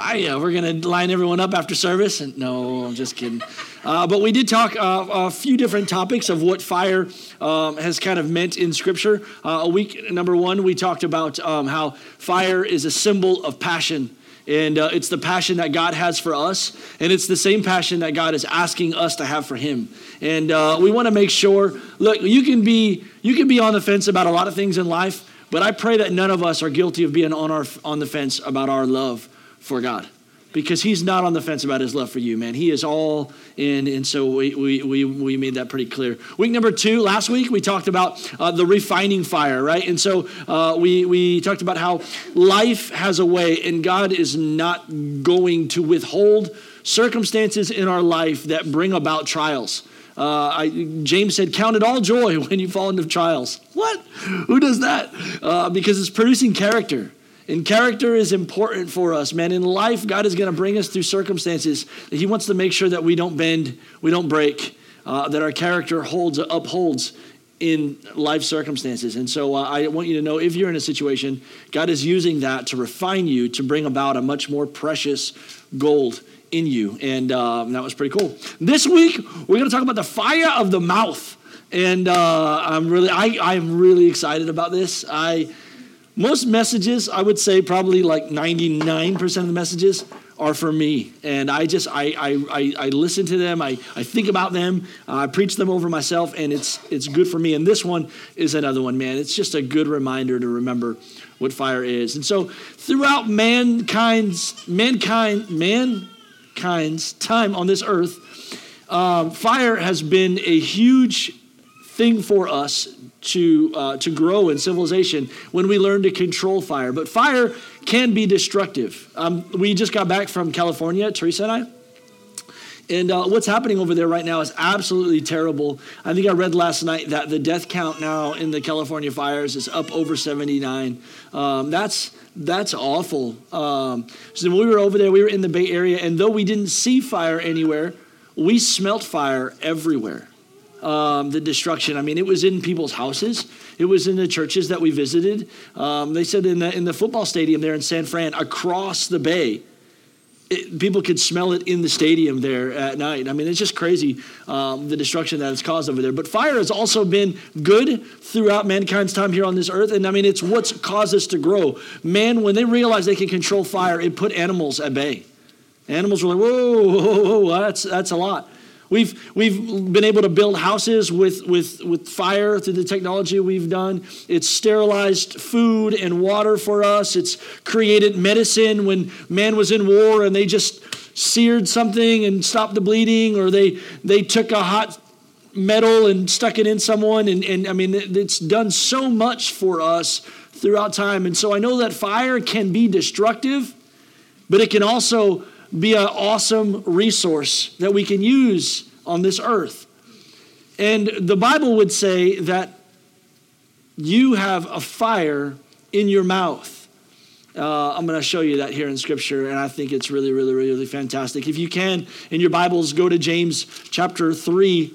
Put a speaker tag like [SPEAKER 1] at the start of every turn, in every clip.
[SPEAKER 1] fire. We're going to line everyone up after service. And no, I'm just kidding. Uh, but we did talk uh, a few different topics of what fire um, has kind of meant in Scripture. Uh, a week number one, we talked about um, how fire is a symbol of passion. And uh, it's the passion that God has for us. And it's the same passion that God is asking us to have for Him. And uh, we want to make sure look, you can, be, you can be on the fence about a lot of things in life, but I pray that none of us are guilty of being on, our, on the fence about our love for God because he's not on the fence about his love for you, man. He is all in, and so we, we, we, we made that pretty clear. Week number two, last week, we talked about uh, the refining fire, right? And so uh, we, we talked about how life has a way, and God is not going to withhold circumstances in our life that bring about trials. Uh, I, James said, Count it all joy when you fall into trials. What? Who does that? Uh, because it's producing character. And character is important for us, man. In life, God is going to bring us through circumstances that He wants to make sure that we don't bend, we don't break, uh, that our character holds, upholds in life circumstances. And so uh, I want you to know if you're in a situation, God is using that to refine you to bring about a much more precious gold in you. And uh, that was pretty cool. This week, we're going to talk about the fire of the mouth. And uh, I'm really, I, I'm really excited about this. I most messages, I would say probably like 99% of the messages are for me. And I just, I, I, I, I listen to them, I, I think about them, uh, I preach them over myself, and it's, it's good for me. And this one is another one, man. It's just a good reminder to remember what fire is. And so throughout mankind's, mankind, mankind's time on this earth, um, fire has been a huge thing for us to, uh, to grow in civilization when we learn to control fire. But fire can be destructive. Um, we just got back from California, Teresa and I. And uh, what's happening over there right now is absolutely terrible. I think I read last night that the death count now in the California fires is up over 79. Um, that's that's awful. Um, so when we were over there, we were in the Bay Area, and though we didn't see fire anywhere, we smelt fire everywhere um, the destruction. I mean, it was in people's houses. It was in the churches that we visited. Um, they said in the, in the football stadium there in San Fran, across the bay, it, people could smell it in the stadium there at night. I mean, it's just crazy um, the destruction that it's caused over there. But fire has also been good throughout mankind's time here on this earth. And I mean, it's what's caused us to grow. Man, when they realized they could control fire, it put animals at bay. Animals were like, whoa, whoa, whoa, that's, that's a lot. We've, we've been able to build houses with, with, with fire through the technology we've done. It's sterilized food and water for us. It's created medicine when man was in war and they just seared something and stopped the bleeding, or they, they took a hot metal and stuck it in someone. And, and I mean, it's done so much for us throughout time. And so I know that fire can be destructive, but it can also be an awesome resource that we can use on this earth. And the Bible would say that you have a fire in your mouth. Uh, I'm going to show you that here in Scripture, and I think it's really, really, really fantastic. If you can, in your Bibles, go to James chapter 3.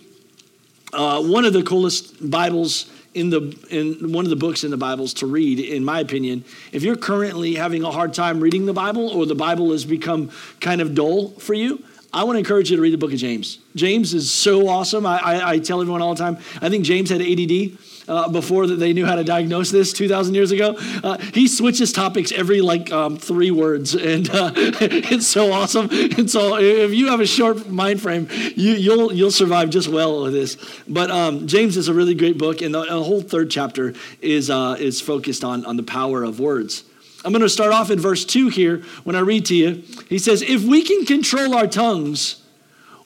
[SPEAKER 1] Uh, one of the coolest Bibles in the in one of the books in the Bibles to read, in my opinion. If you're currently having a hard time reading the Bible, or the Bible has become kind of dull for you, I want to encourage you to read the book of James. James is so awesome. I, I, I tell everyone all the time. I think James had ADD. Uh, before that they knew how to diagnose this 2,000 years ago. Uh, he switches topics every like um, three words, and uh, it's so awesome. And so if you have a short mind frame, you, will you'll, you'll survive just well with this. But um, James is a really great book, and the, the whole third chapter is uh, is focused on on the power of words. I'm going to start off in verse 2 here when I read to you. He says, If we can control our tongues,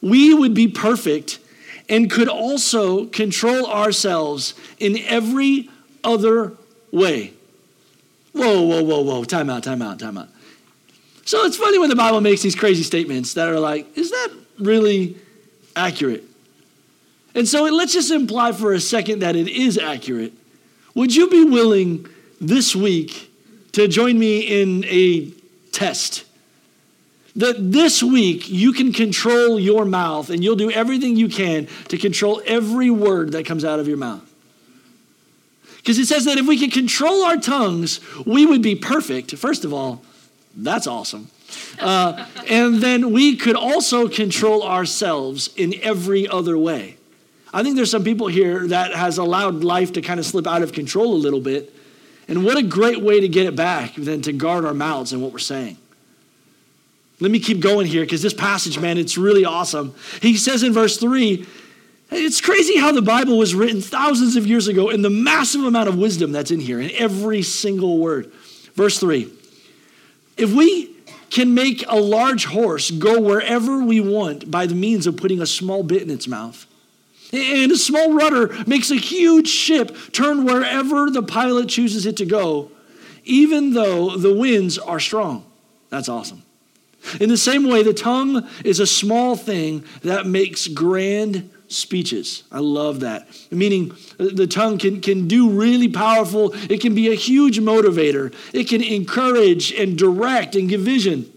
[SPEAKER 1] we would be perfect and could also control ourselves in every other way. Whoa, whoa, whoa, whoa. Time out, time out, time out. So it's funny when the Bible makes these crazy statements that are like, is that really accurate? And so let's just imply for a second that it is accurate. Would you be willing this week to join me in a test. That this week you can control your mouth and you'll do everything you can to control every word that comes out of your mouth. Because it says that if we could control our tongues, we would be perfect. First of all, that's awesome. Uh, and then we could also control ourselves in every other way. I think there's some people here that has allowed life to kind of slip out of control a little bit. And what a great way to get it back than to guard our mouths and what we're saying. Let me keep going here because this passage, man, it's really awesome. He says in verse 3 it's crazy how the Bible was written thousands of years ago and the massive amount of wisdom that's in here in every single word. Verse 3 If we can make a large horse go wherever we want by the means of putting a small bit in its mouth, and a small rudder makes a huge ship turn wherever the pilot chooses it to go, even though the winds are strong. That's awesome. In the same way, the tongue is a small thing that makes grand speeches. I love that. Meaning, the tongue can, can do really powerful, it can be a huge motivator, it can encourage and direct and give vision.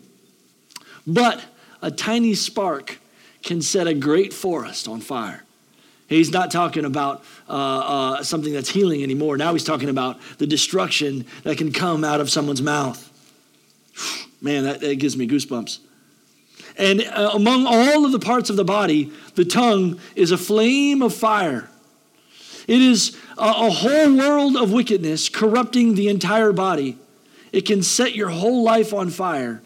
[SPEAKER 1] But a tiny spark can set a great forest on fire. He's not talking about uh, uh, something that's healing anymore. Now he's talking about the destruction that can come out of someone's mouth. Man, that, that gives me goosebumps. And uh, among all of the parts of the body, the tongue is a flame of fire. It is a, a whole world of wickedness corrupting the entire body. It can set your whole life on fire,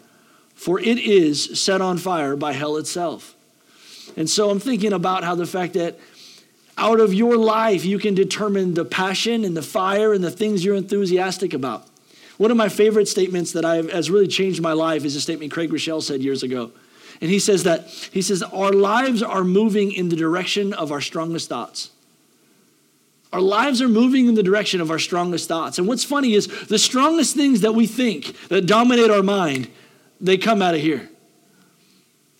[SPEAKER 1] for it is set on fire by hell itself. And so I'm thinking about how the fact that out of your life you can determine the passion and the fire and the things you're enthusiastic about. One of my favorite statements that I've, has really changed my life is a statement Craig Groeschel said years ago. And he says that, he says, our lives are moving in the direction of our strongest thoughts. Our lives are moving in the direction of our strongest thoughts. And what's funny is the strongest things that we think that dominate our mind, they come out of here.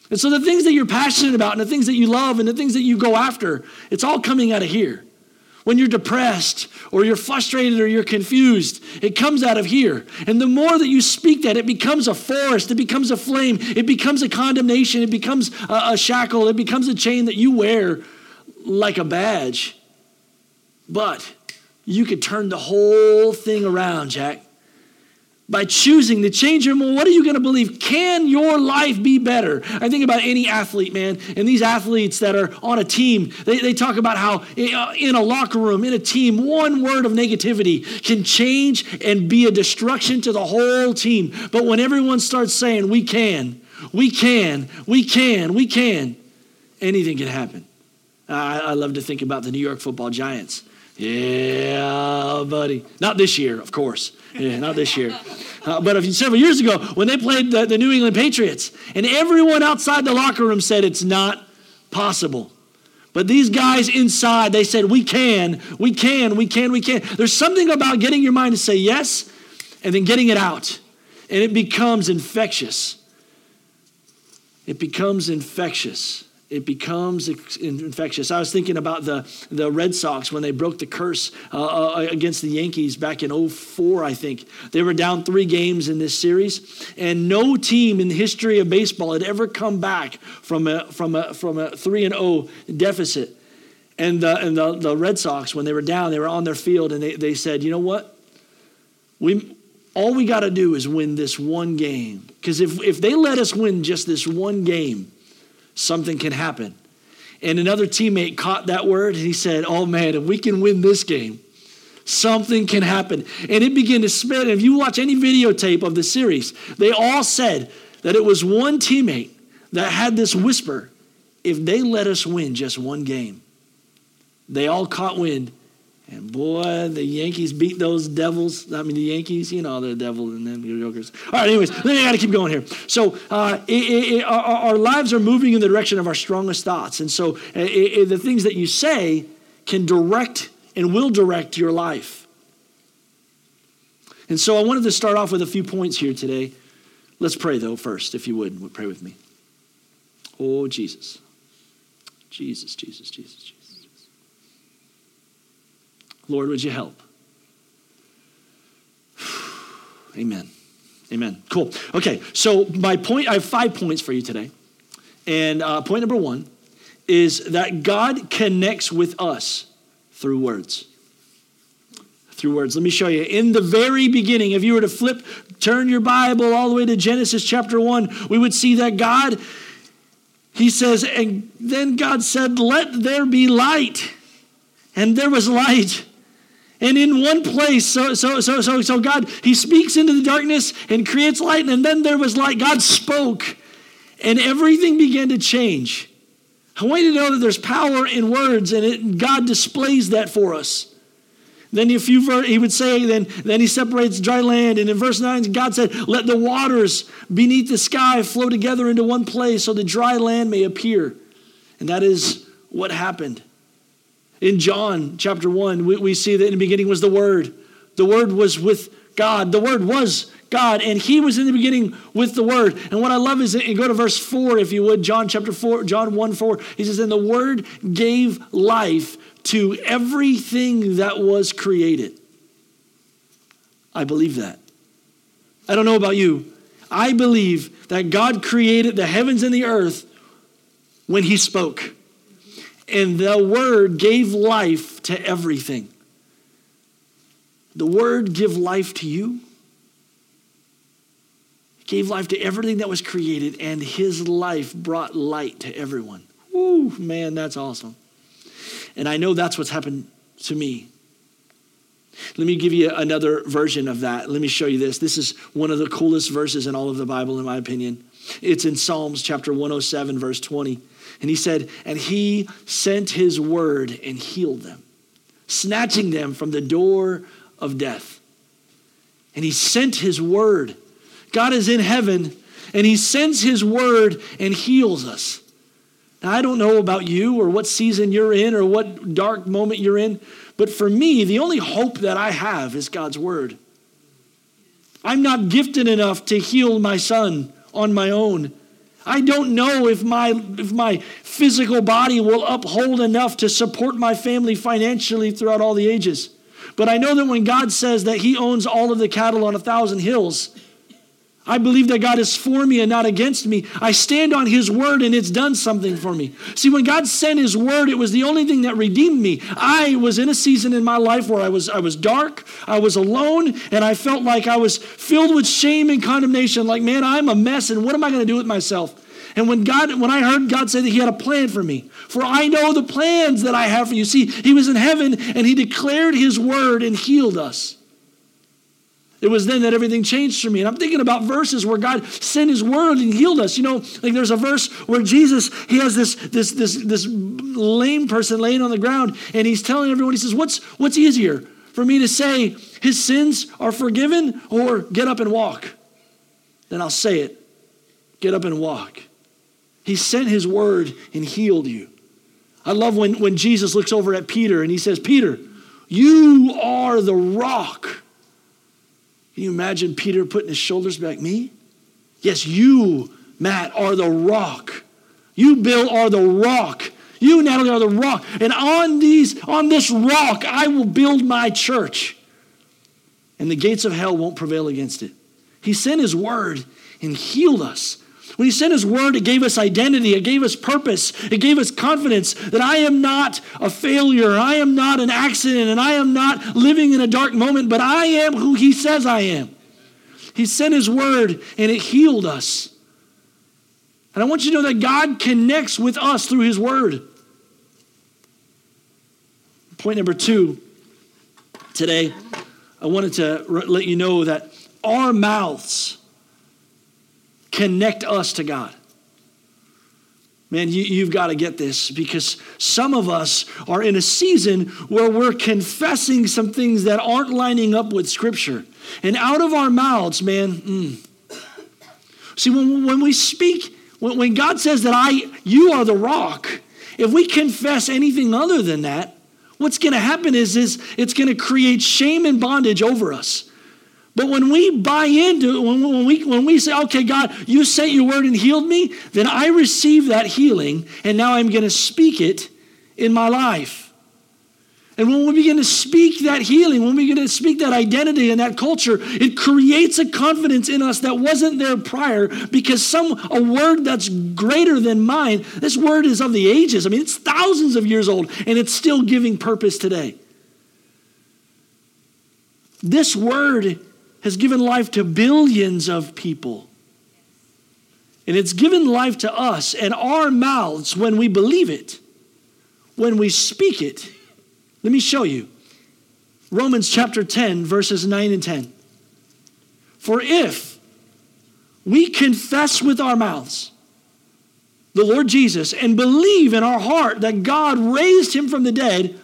[SPEAKER 1] And so the things that you're passionate about and the things that you love and the things that you go after, it's all coming out of here. When you're depressed or you're frustrated or you're confused, it comes out of here. And the more that you speak that, it becomes a forest, it becomes a flame, it becomes a condemnation, it becomes a, a shackle, it becomes a chain that you wear like a badge. But you could turn the whole thing around, Jack by choosing to change your mind, what are you going to believe? Can your life be better? I think about any athlete, man, and these athletes that are on a team, they, they talk about how uh, in a locker room, in a team, one word of negativity can change and be a destruction to the whole team. But when everyone starts saying, we can, we can, we can, we can, anything can happen. I, I love to think about the New York football giants. Yeah, buddy. Not this year, of course. Yeah, not this year. Uh, but few, several years ago, when they played the, the New England Patriots, and everyone outside the locker room said it's not possible. But these guys inside, they said, We can, we can, we can, we can. There's something about getting your mind to say yes and then getting it out. And it becomes infectious. It becomes infectious it becomes infectious. I was thinking about the, the Red Sox when they broke the curse uh, uh, against the Yankees back in 04, I think. They were down three games in this series, and no team in the history of baseball had ever come back from a, from a, from a 3 and 0 deficit. And, the, and the, the Red Sox, when they were down, they were on their field, and they, they said, you know what? We, all we got to do is win this one game. Because if, if they let us win just this one game, something can happen. And another teammate caught that word and he said, Oh man, if we can win this game, something can happen. And it began to spread. And if you watch any videotape of the series, they all said that it was one teammate that had this whisper if they let us win just one game, they all caught wind and boy, the Yankees beat those devils. I mean, the Yankees, you know, the devil and then the Jokers. All right, anyways, then I got to keep going here. So, uh, it, it, our, our, lives are moving in the direction of our strongest thoughts. And so, it, the things that you say can direct and will direct your life. And so, I wanted to start off with a few points here today. Let's pray, though, first, if you would. Pray with me. Oh, Jesus. Jesus, Jesus, Jesus, Jesus. Lord, would you help? Amen. Amen. Cool. Okay, so my point, I have five points for you today. And uh, point number one is that God connects with us through words. through words. Let me show you. In the very beginning, if you were to flip, turn your Bible all the way to Genesis chapter 1, we would see that God, He says, and then God said, Let there be light. And there was light. And in one place, so, so, so, so, so God, He speaks into the darkness and creates light, and then there was light. God spoke, and everything began to change. I want you to know that there's power in words, and it, God displays that for us. Then if you he would say, then, then he separates dry land. And in verse 9, God said, Let the waters beneath the sky flow together into one place so the dry land may appear. And that is what happened. In John chapter 1, we, we see that in the beginning was the Word. The Word was with God. The Word was God, and He was in the beginning with the Word. And what I love is, and go to verse 4, if you would, John chapter 4, John 1 4. He says, And the Word gave life to everything that was created. I believe that. I don't know about you. I believe that God created the heavens and the earth when He spoke. And the Word gave life to everything. The Word give life to you? gave life to everything that was created, and his life brought light to everyone. Ooh, man, that's awesome. And I know that's what's happened to me. Let me give you another version of that. Let me show you this. This is one of the coolest verses in all of the Bible, in my opinion. It's in Psalms chapter 107, verse 20. And he said, And he sent his word and healed them, snatching them from the door of death. And he sent his word. God is in heaven, and he sends his word and heals us. Now, I don't know about you or what season you're in or what dark moment you're in, but for me, the only hope that I have is God's word. I'm not gifted enough to heal my son on my own. I don't know if my, if my physical body will uphold enough to support my family financially throughout all the ages. But I know that when God says that He owns all of the cattle on a thousand hills, I believe that God is for me and not against me. I stand on His word and it's done something for me. See, when God sent His word, it was the only thing that redeemed me. I was in a season in my life where I was, I was dark, I was alone, and I felt like I was filled with shame and condemnation. Like, man, I'm a mess, and what am I going to do with myself? And when God, when I heard God say that He had a plan for me, for I know the plans that I have for you. See, He was in heaven and He declared His word and healed us. It was then that everything changed for me. And I'm thinking about verses where God sent his word and healed us. You know, like there's a verse where Jesus, he has this, this, this, this lame person laying on the ground, and he's telling everyone, he says, What's what's easier? For me to say his sins are forgiven or get up and walk? Then I'll say it. Get up and walk. He sent his word and healed you. I love when, when Jesus looks over at Peter and he says, Peter, you are the rock can you imagine Peter putting his shoulders back? Me? Yes, you, Matt, are the rock. You, Bill, are the rock. You, Natalie, are the rock. And on these, on this rock, I will build my church. And the gates of hell won't prevail against it. He sent his word and healed us when he sent his word, it gave us identity, it gave us purpose, it gave us confidence that I am not a failure, I am not an accident, and I am not living in a dark moment, but I am who he says I am. He sent his word and it healed us. And I want you to know that God connects with us through his word. Point number two today, I wanted to let you know that our mouths connect us to God. Man, you, have got to get this because some of us are in a season where we're confessing some things that aren't lining up with Scripture. And out of our mouths, man, mm. see, when, when we speak, when, when God says that I, you are the rock, if we confess anything other than that, what's going to happen is, is it's going to create shame and bondage over us. But when we buy into it, when, we, when we say, okay, God, you sent your word and healed me, then I receive that healing, and now I'm going to speak it in my life. And when we begin to speak that healing, when we begin to speak that identity and that culture, it creates a confidence in us that wasn't there prior because some a word that's greater than mine, this word is of the ages. I mean, it's thousands of years old and it's still giving purpose today. This word has given life to billions of people. And it's given life to us and our mouths when we believe it, when we speak it. Let me show you. Romans chapter 10, verses 9 and 10. For if we confess with our mouths the Lord Jesus and believe in our heart that God raised him from the dead,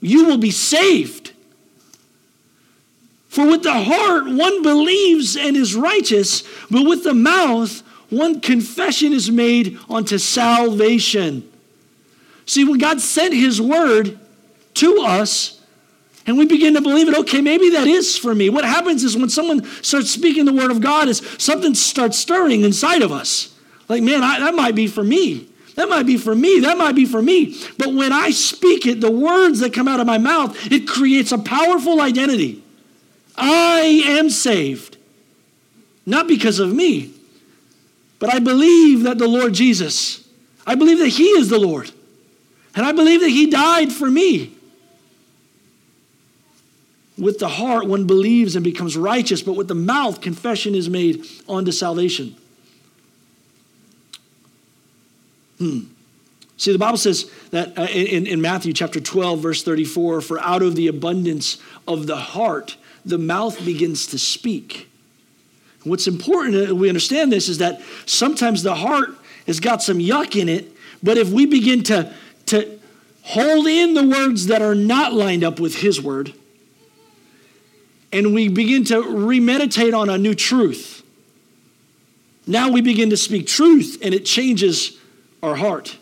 [SPEAKER 1] you will be saved. For with the heart one believes and is righteous, but with the mouth one confession is made unto salvation. See, when God sent his word to us, and we begin to believe it, okay, maybe that is for me. What happens is when someone starts speaking the word of God, is something starts stirring inside of us. Like, man, I, that might be for me. That might be for me. That might be for me. But when I speak it, the words that come out of my mouth, it creates a powerful identity. I am saved. Not because of me, but I believe that the Lord Jesus, I believe that He is the Lord. And I believe that He died for me. With the heart, one believes and becomes righteous, but with the mouth, confession is made unto salvation. Hmm. See, the Bible says that uh, in, in Matthew chapter 12, verse 34 for out of the abundance of the heart, the mouth begins to speak. What's important, uh, we understand this, is that sometimes the heart has got some yuck in it, but if we begin to, to hold in the words that are not lined up with His word, and we begin to remeditate on a new truth, now we begin to speak truth and it changes our heart.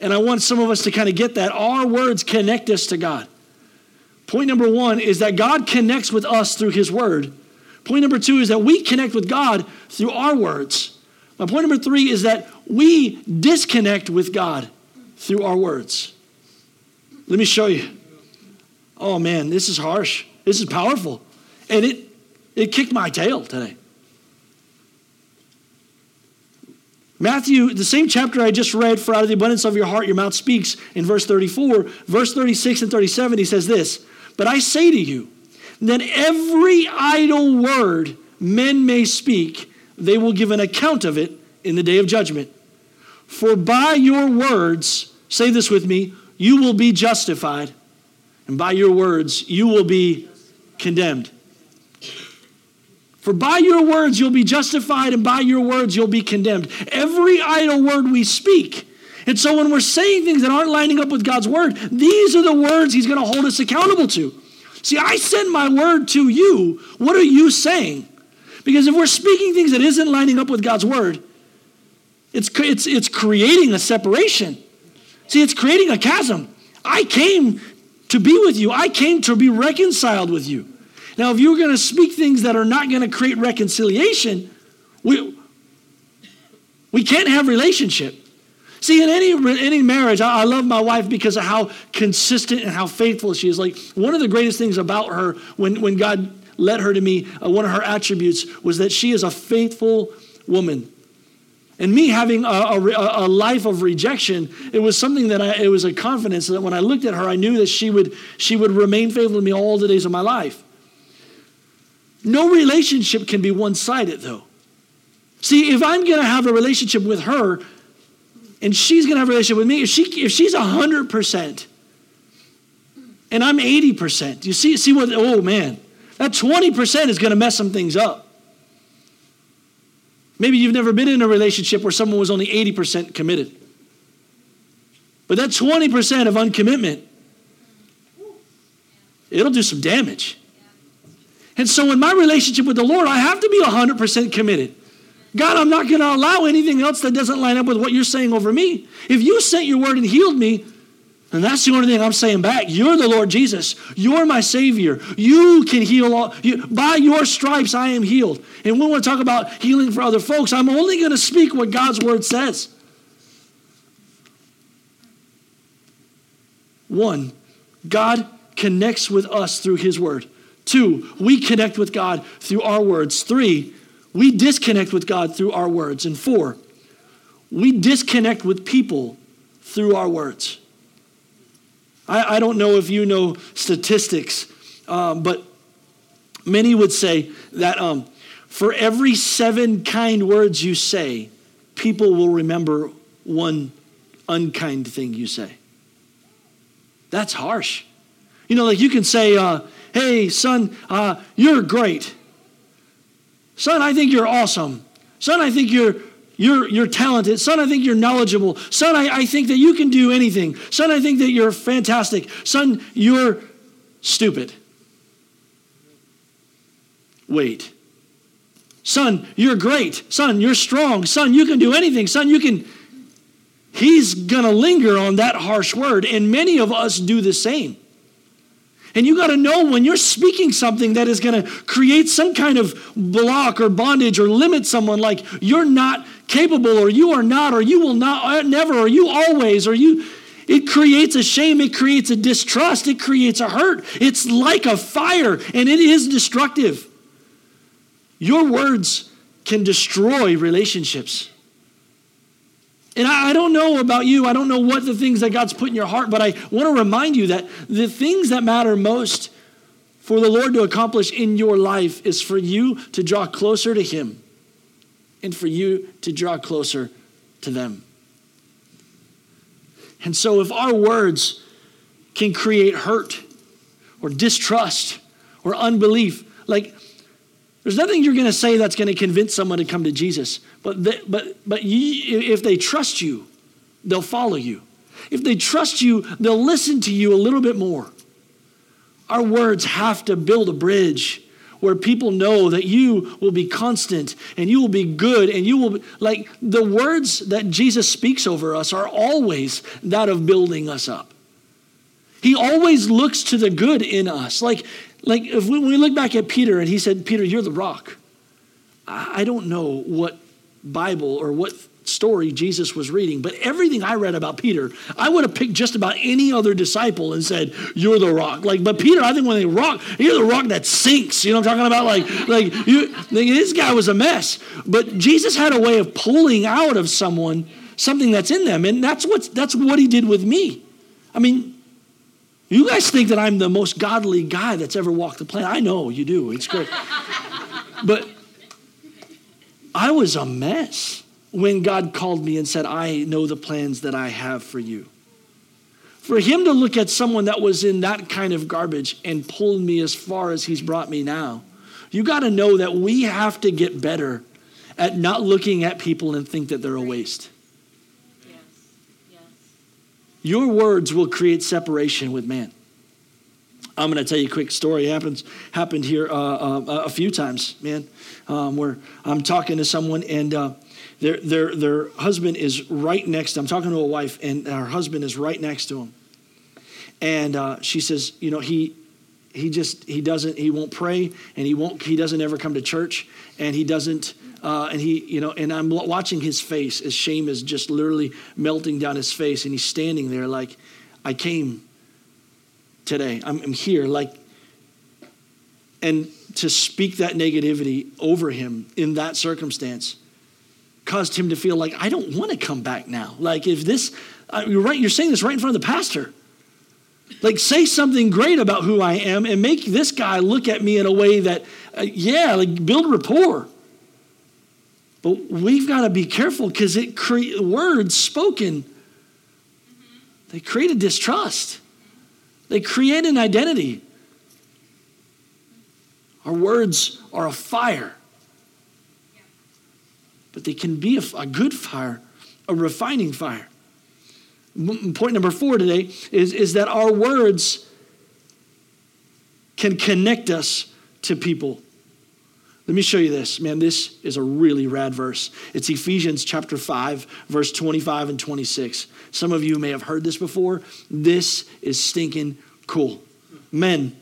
[SPEAKER 1] And I want some of us to kind of get that. Our words connect us to God. Point number one is that God connects with us through His Word. Point number two is that we connect with God through our words. My point number three is that we disconnect with God through our words. Let me show you. Oh man, this is harsh. This is powerful. And it, it kicked my tail today. Matthew, the same chapter I just read, for out of the abundance of your heart your mouth speaks, in verse 34, verse 36 and 37, he says this But I say to you, that every idle word men may speak, they will give an account of it in the day of judgment. For by your words, say this with me, you will be justified, and by your words, you will be condemned. For by your words you'll be justified, and by your words you'll be condemned. Every idle word we speak. And so when we're saying things that aren't lining up with God's word, these are the words He's going to hold us accountable to. See, I send my word to you. What are you saying? Because if we're speaking things that isn't lining up with God's word, it's, it's, it's creating a separation. See, it's creating a chasm. I came to be with you, I came to be reconciled with you. Now, if you're going to speak things that are not going to create reconciliation, we, we can't have relationship. See, in any, any marriage, I, I, love my wife because of how consistent and how faithful she is. Like, one of the greatest things about her when, when God led her to me, uh, one of her attributes was that she is a faithful woman. And me having a, a, a, life of rejection, it was something that I, it was a confidence that when I looked at her, I knew that she would, she would remain faithful to me all the days of my life. No relationship can be one sided, though. See, if I'm going to have a relationship with her and she's going to have a relationship with me, if, she, if she's 100% and I'm 80%, you see, see what, oh man, that 20% is going to mess some things up. Maybe you've never been in a relationship where someone was only 80% committed. But that 20% of uncommitment, it'll do some damage. And so in my relationship with the Lord, I have to be 100% committed. God, I'm not going to allow anything else that doesn't line up with what you're saying over me. If you sent your word and healed me, and that's the only thing I'm saying back. You're the Lord Jesus. You're my Savior. You can heal all. You, by your stripes, I am healed. And when we talk about healing for other folks, I'm only going to speak what God's word says. One, God connects with us through his word. Two, we connect with God through our words. Three, we disconnect with God through our words. And four, we disconnect with people through our words. I, I don't know if you know statistics, Um, but many would say that um, for every seven kind words you say, people will remember one unkind thing you say. That's harsh. You know, like you can say, uh, hey, son, uh, you're great. Son, I think you're awesome. Son, I think you're you're, you're talented. Son, I think you're knowledgeable. Son, I, I think that you can do anything. Son, I think that you're fantastic. Son, you're stupid. Wait. Son, you're great. Son, you're strong. Son, you can do anything. Son, you can. He's going to linger on that harsh word, and many of us do the same. And you got to know when you're speaking something that is going to create some kind of block or bondage or limit someone, like you're not capable or you are not or you will not, uh, never, or you always, or you. It creates a shame, it creates a distrust, it creates a hurt. It's like a fire, and it is destructive. Your words can destroy relationships. And I, I, don't know about you. I don't know what the things that God's put in your heart, but I want to remind you that the things that matter most for the Lord to accomplish in your life is for you to draw closer to Him and for you to draw closer to them. And so, if our words can create hurt or distrust or unbelief, like there's nothing you're going to say that's going to convince someone to come to Jesus. But, they, but, but if they trust you, they'll follow you. If they trust you, they'll listen to you a little bit more. Our words have to build a bridge where people know that you will be constant and you will be good and you will be like the words that Jesus speaks over us are always that of building us up. He always looks to the good in us. Like like if we, we look back at Peter and he said, Peter, you're the rock. I don't know what Bible or what story Jesus was reading, but everything I read about Peter, I would have picked just about any other disciple and said, "You're the rock." Like, but Peter, I think when they rock, you're the rock that sinks. You know what I'm talking about? Like, like you, like, this guy was a mess. But Jesus had a way of pulling out of someone something that's in them, and that's what that's what he did with me. I mean, you guys think that I'm the most godly guy that's ever walked the planet. I know you do. It's great. but I was a mess when God called me and said, I know the plans that I have for you. For him to look at someone that was in that kind of garbage and pull me as far as he's brought me now, you got to know that we have to get better at not looking at people and think that they're a waste. Your words will create separation with man. I'm going to tell you a quick story. Happens happened here uh, uh, a few times, man, um, where I'm talking to someone and uh, their their their husband is right next. To I'm talking to a wife and her husband is right next to him, and uh, she says, you know, he he just he doesn't he won't pray and he won't he doesn't ever come to church and he doesn't uh, and he, you know, and I'm watching his face as shame is just literally melting down his face, and he's standing there like, I came today. I'm, I'm here, like, and to speak that negativity over him in that circumstance caused him to feel like I don't want to come back now. Like if this, uh, you're right, you're saying this right in front of the pastor. Like say something great about who I am and make this guy look at me in a way that, uh, yeah, like build rapport. But we've got to be careful because it cre- words spoken, they create a distrust. They create an identity. Our words are a fire, but they can be a, a good fire, a refining fire. Point number four today is, is that our words can connect us to people. Let me show you this. Man, this is a really rad verse. It's Ephesians chapter 5, verse 25 and 26. Some of you may have heard this before. This is stinking cool. Men,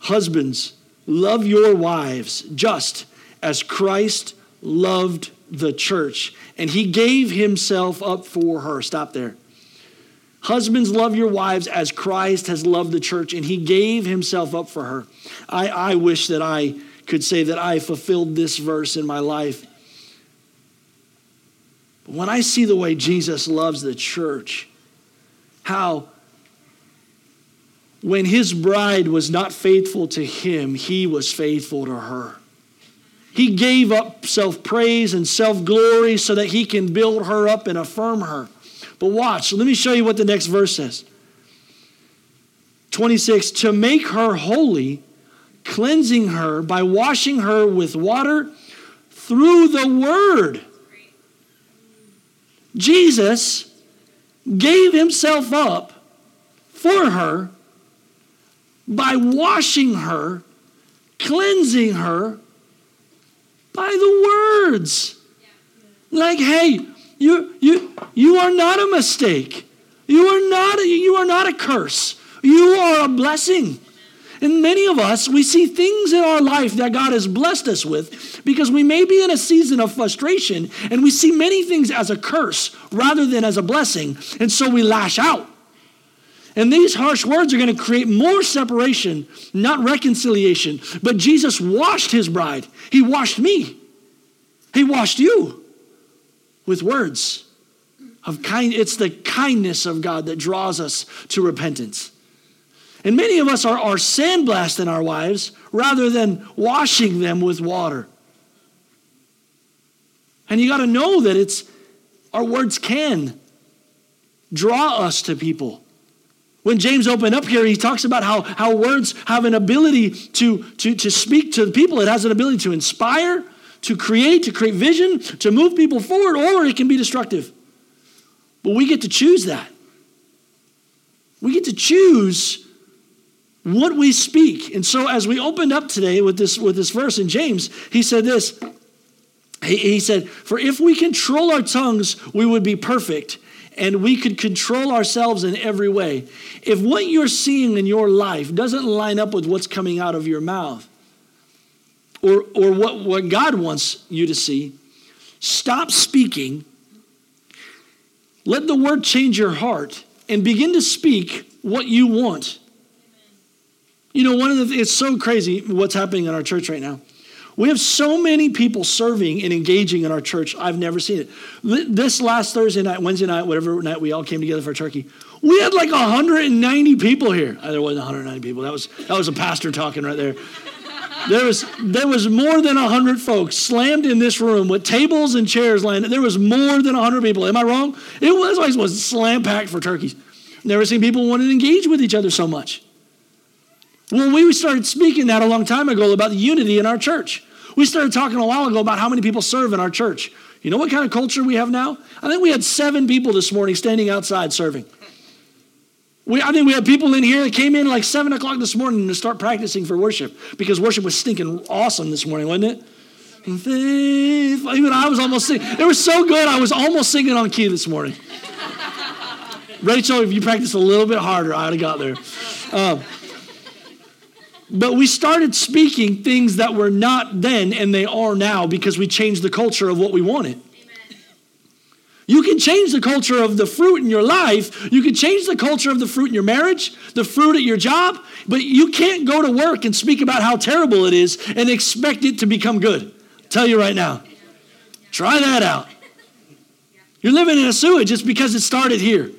[SPEAKER 1] husbands, love your wives just as Christ loved the church and he gave himself up for her. Stop there. Husbands, love your wives as Christ has loved the church and he gave himself up for her. I, I wish that I could say that I fulfilled this verse in my life. But when I see the way Jesus loves the church, how when his bride was not faithful to him, he was faithful to her. He gave up self praise and self glory so that he can build her up and affirm her. But watch, let me show you what the next verse says. 26 to make her holy, cleansing her by washing her with water through the word. Jesus gave himself up for her by washing her, cleansing her by the words. Like, hey, you, you, you are not a mistake. You are not, you are not a curse. You are a blessing. And many of us, we see things in our life that God has blessed us with because we may be in a season of frustration and we see many things as a curse rather than as a blessing. And so we lash out. And these harsh words are going to create more separation, not reconciliation. But Jesus washed his bride. He washed me. He washed you with words of kind. It's the kindness of God that draws us to repentance. And many of us are, are sandblasting our wives rather than washing them with water. And you got to know that it's our words can draw us to people. When James opened up here, he talks about how, how words have an ability to, to, to speak to people. It has an ability to inspire, to create, to create vision, to move people forward, or it can be destructive. But we get to choose that. We get to choose what we speak. And so as we opened up today with this, with this verse in James, he said this. He, he said, For if we control our tongues, we would be perfect and we could control ourselves in every way. If what you're seeing in your life doesn't line up with what's coming out of your mouth or, or what, what God wants you to see, stop speaking. Let the word change your heart and begin to speak what you want. You know, one of the it's so crazy what's happening in our church right now. We have so many people serving and engaging in our church. I've never seen it. This last Thursday night, Wednesday night, whatever night we all came together for turkey, we had like 190 people here. Uh, there wasn't 190 people. That was that was a pastor talking right there. There was there was more than 100 folks slammed in this room with tables and chairs lined. There was more than 100 people. Am I wrong? It was always was slam packed for turkeys. Never seen people want to engage with each other so much. Well, we started speaking that a long time ago about the unity in our church. We started talking a while ago about how many people serve in our church. You know what kind of culture we have now? I think we had seven people this morning standing outside serving. We, I think we had people in here that came in like 7 o'clock this morning to start practicing for worship because worship was stinking awesome this morning, wasn't it? Even I was almost singing. It was so good, I was almost singing on key this morning. Rachel, if you practiced a little bit harder, I'd have got there. Um, but we started speaking things that were not then and they are now because we changed the culture of what we wanted. You can change the culture of the fruit in your life. You can change the culture of the fruit in your marriage, the fruit at your job, but you can't go to work and speak about how terrible it is and expect it to become good. I'll tell you right now. Try that out. You're living in a sewage just because it started here.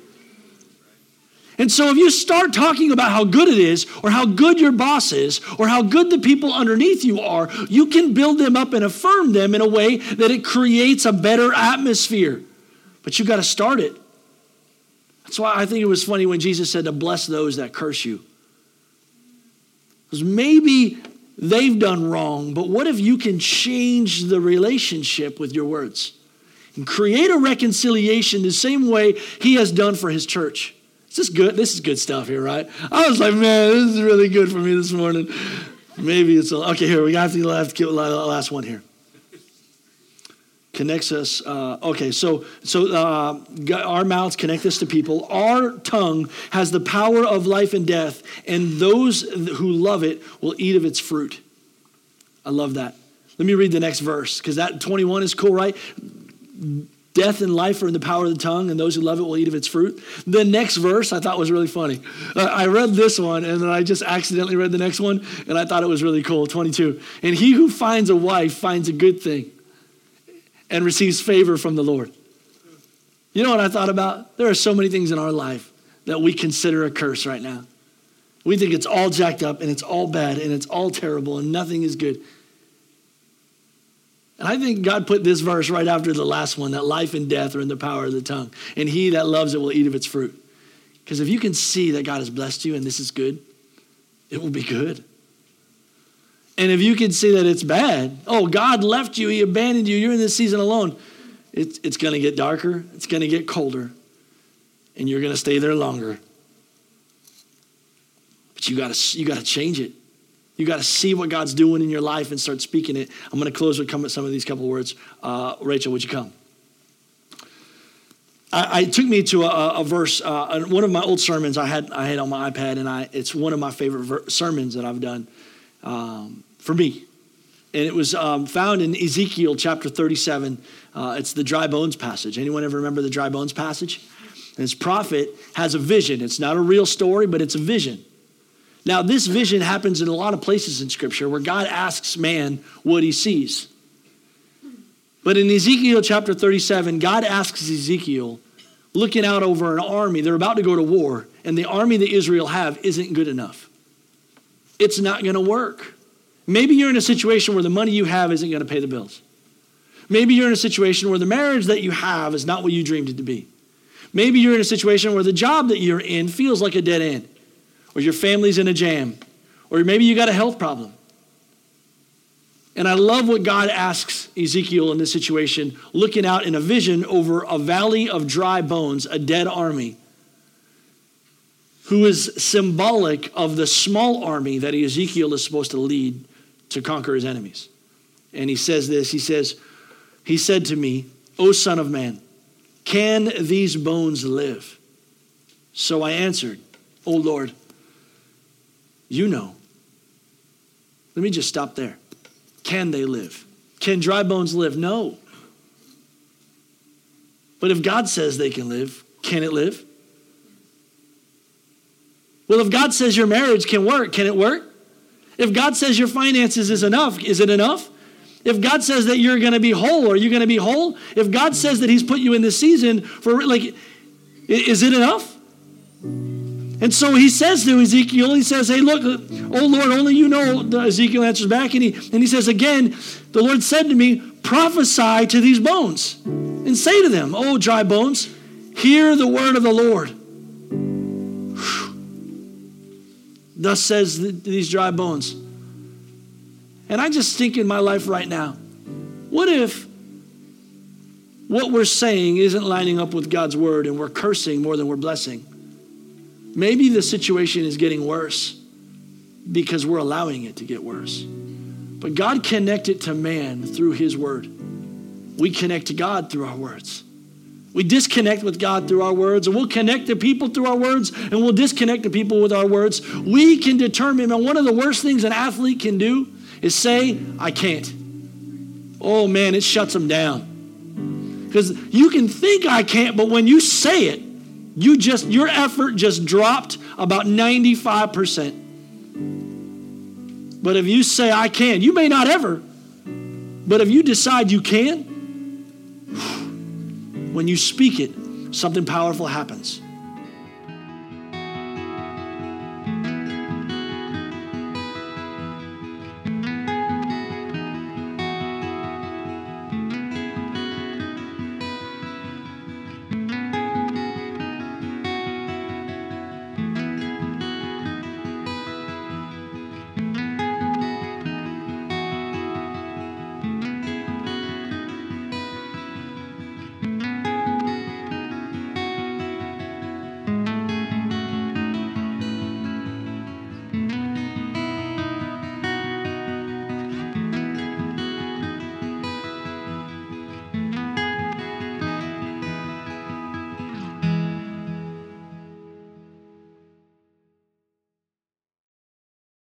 [SPEAKER 1] And so, if you start talking about how good it is, or how good your boss is, or how good the people underneath you are, you can build them up and affirm them in a way that it creates a better atmosphere. But you got to start it. That's why I think it was funny when Jesus said to bless those that curse you. Because maybe they've done wrong, but what if you can change the relationship with your words and create a reconciliation the same way He has done for His church? Is this good? This is good stuff here, right? I was like, man, this is really good for me this morning. Maybe it's a, okay. Here we have to last, last one here. Connects us. Uh, okay, so so uh, our mouths connect us to people. Our tongue has the power of life and death, and those who love it will eat of its fruit. I love that. Let me read the next verse because that 21 is cool, right? Death and life are in the power of the tongue, and those who love it will eat of its fruit. The next verse I thought was really funny. Uh, I read this one, and then I just accidentally read the next one, and I thought it was really cool 22. And he who finds a wife finds a good thing and receives favor from the Lord. You know what I thought about? There are so many things in our life that we consider a curse right now. We think it's all jacked up and it's all bad and it's all terrible and nothing is good. And I think God put this verse right after the last one that life and death are in the power of the tongue, and he that loves it will eat of its fruit. Because if you can see that God has blessed you and this is good, it will be good. And if you can see that it's bad, oh, God left you, He abandoned you, you're in this season alone, it's, it's going to get darker, it's going to get colder, and you're going to stay there longer. But you got to you got to change it. You got to see what God's doing in your life and start speaking it. I'm going to close with some of these couple words. Uh, Rachel, would you come? I, I took me to a, a verse. Uh, one of my old sermons I had I had on my iPad, and I it's one of my favorite ver- sermons that I've done um, for me. And it was um, found in Ezekiel chapter 37. Uh, it's the dry bones passage. Anyone ever remember the dry bones passage? And this prophet has a vision. It's not a real story, but it's a vision. Now, this vision happens in a lot of places in Scripture where God asks man what he sees. But in Ezekiel chapter 37, God asks Ezekiel, looking out over an army, they're about to go to war, and the army that Israel have isn't good enough. It's not going to work. Maybe you're in a situation where the money you have isn't going to pay the bills. Maybe you're in a situation where the marriage that you have is not what you dreamed it to be. Maybe you're in a situation where the job that you're in feels like a dead end or your family's in a jam, or maybe you got a health problem. And I love what God asks Ezekiel in this situation, looking out in a vision over a valley of dry bones, a dead army, who is symbolic of the small army that Ezekiel is supposed to lead to conquer his enemies. And he says this He says, He said to me, O Son of Man, can these bones live? So I answered, O Lord, you know. Let me just stop there. Can they live? Can dry bones live? No. But if God says they can live, can it live? Well, if God says your marriage can work, can it work? If God says your finances is enough, is it enough? If God says that you're going to be whole, are you going to be whole? If God says that He's put you in this season for, like, is it enough? And so he says to Ezekiel, he says, Hey, look, oh Lord, only you know. Ezekiel answers back, and he, and he says again, The Lord said to me, Prophesy to these bones and say to them, Oh, dry bones, hear the word of the Lord. Thus says these dry bones. And I just think in my life right now, what if what we're saying isn't lining up with God's word and we're cursing more than we're blessing? Maybe the situation is getting worse because we're allowing it to get worse. But God connected to man through his word. We connect to God through our words. We disconnect with God through our words, and we'll connect to people through our words, and we'll disconnect to people with our words. We can determine, and one of the worst things an athlete can do is say, I can't. Oh man, it shuts them down. Because you can think I can't, but when you say it, you just, your effort just dropped about 95%. But if you say, I can, you may not ever, but if you decide you can, when you speak it, something powerful happens.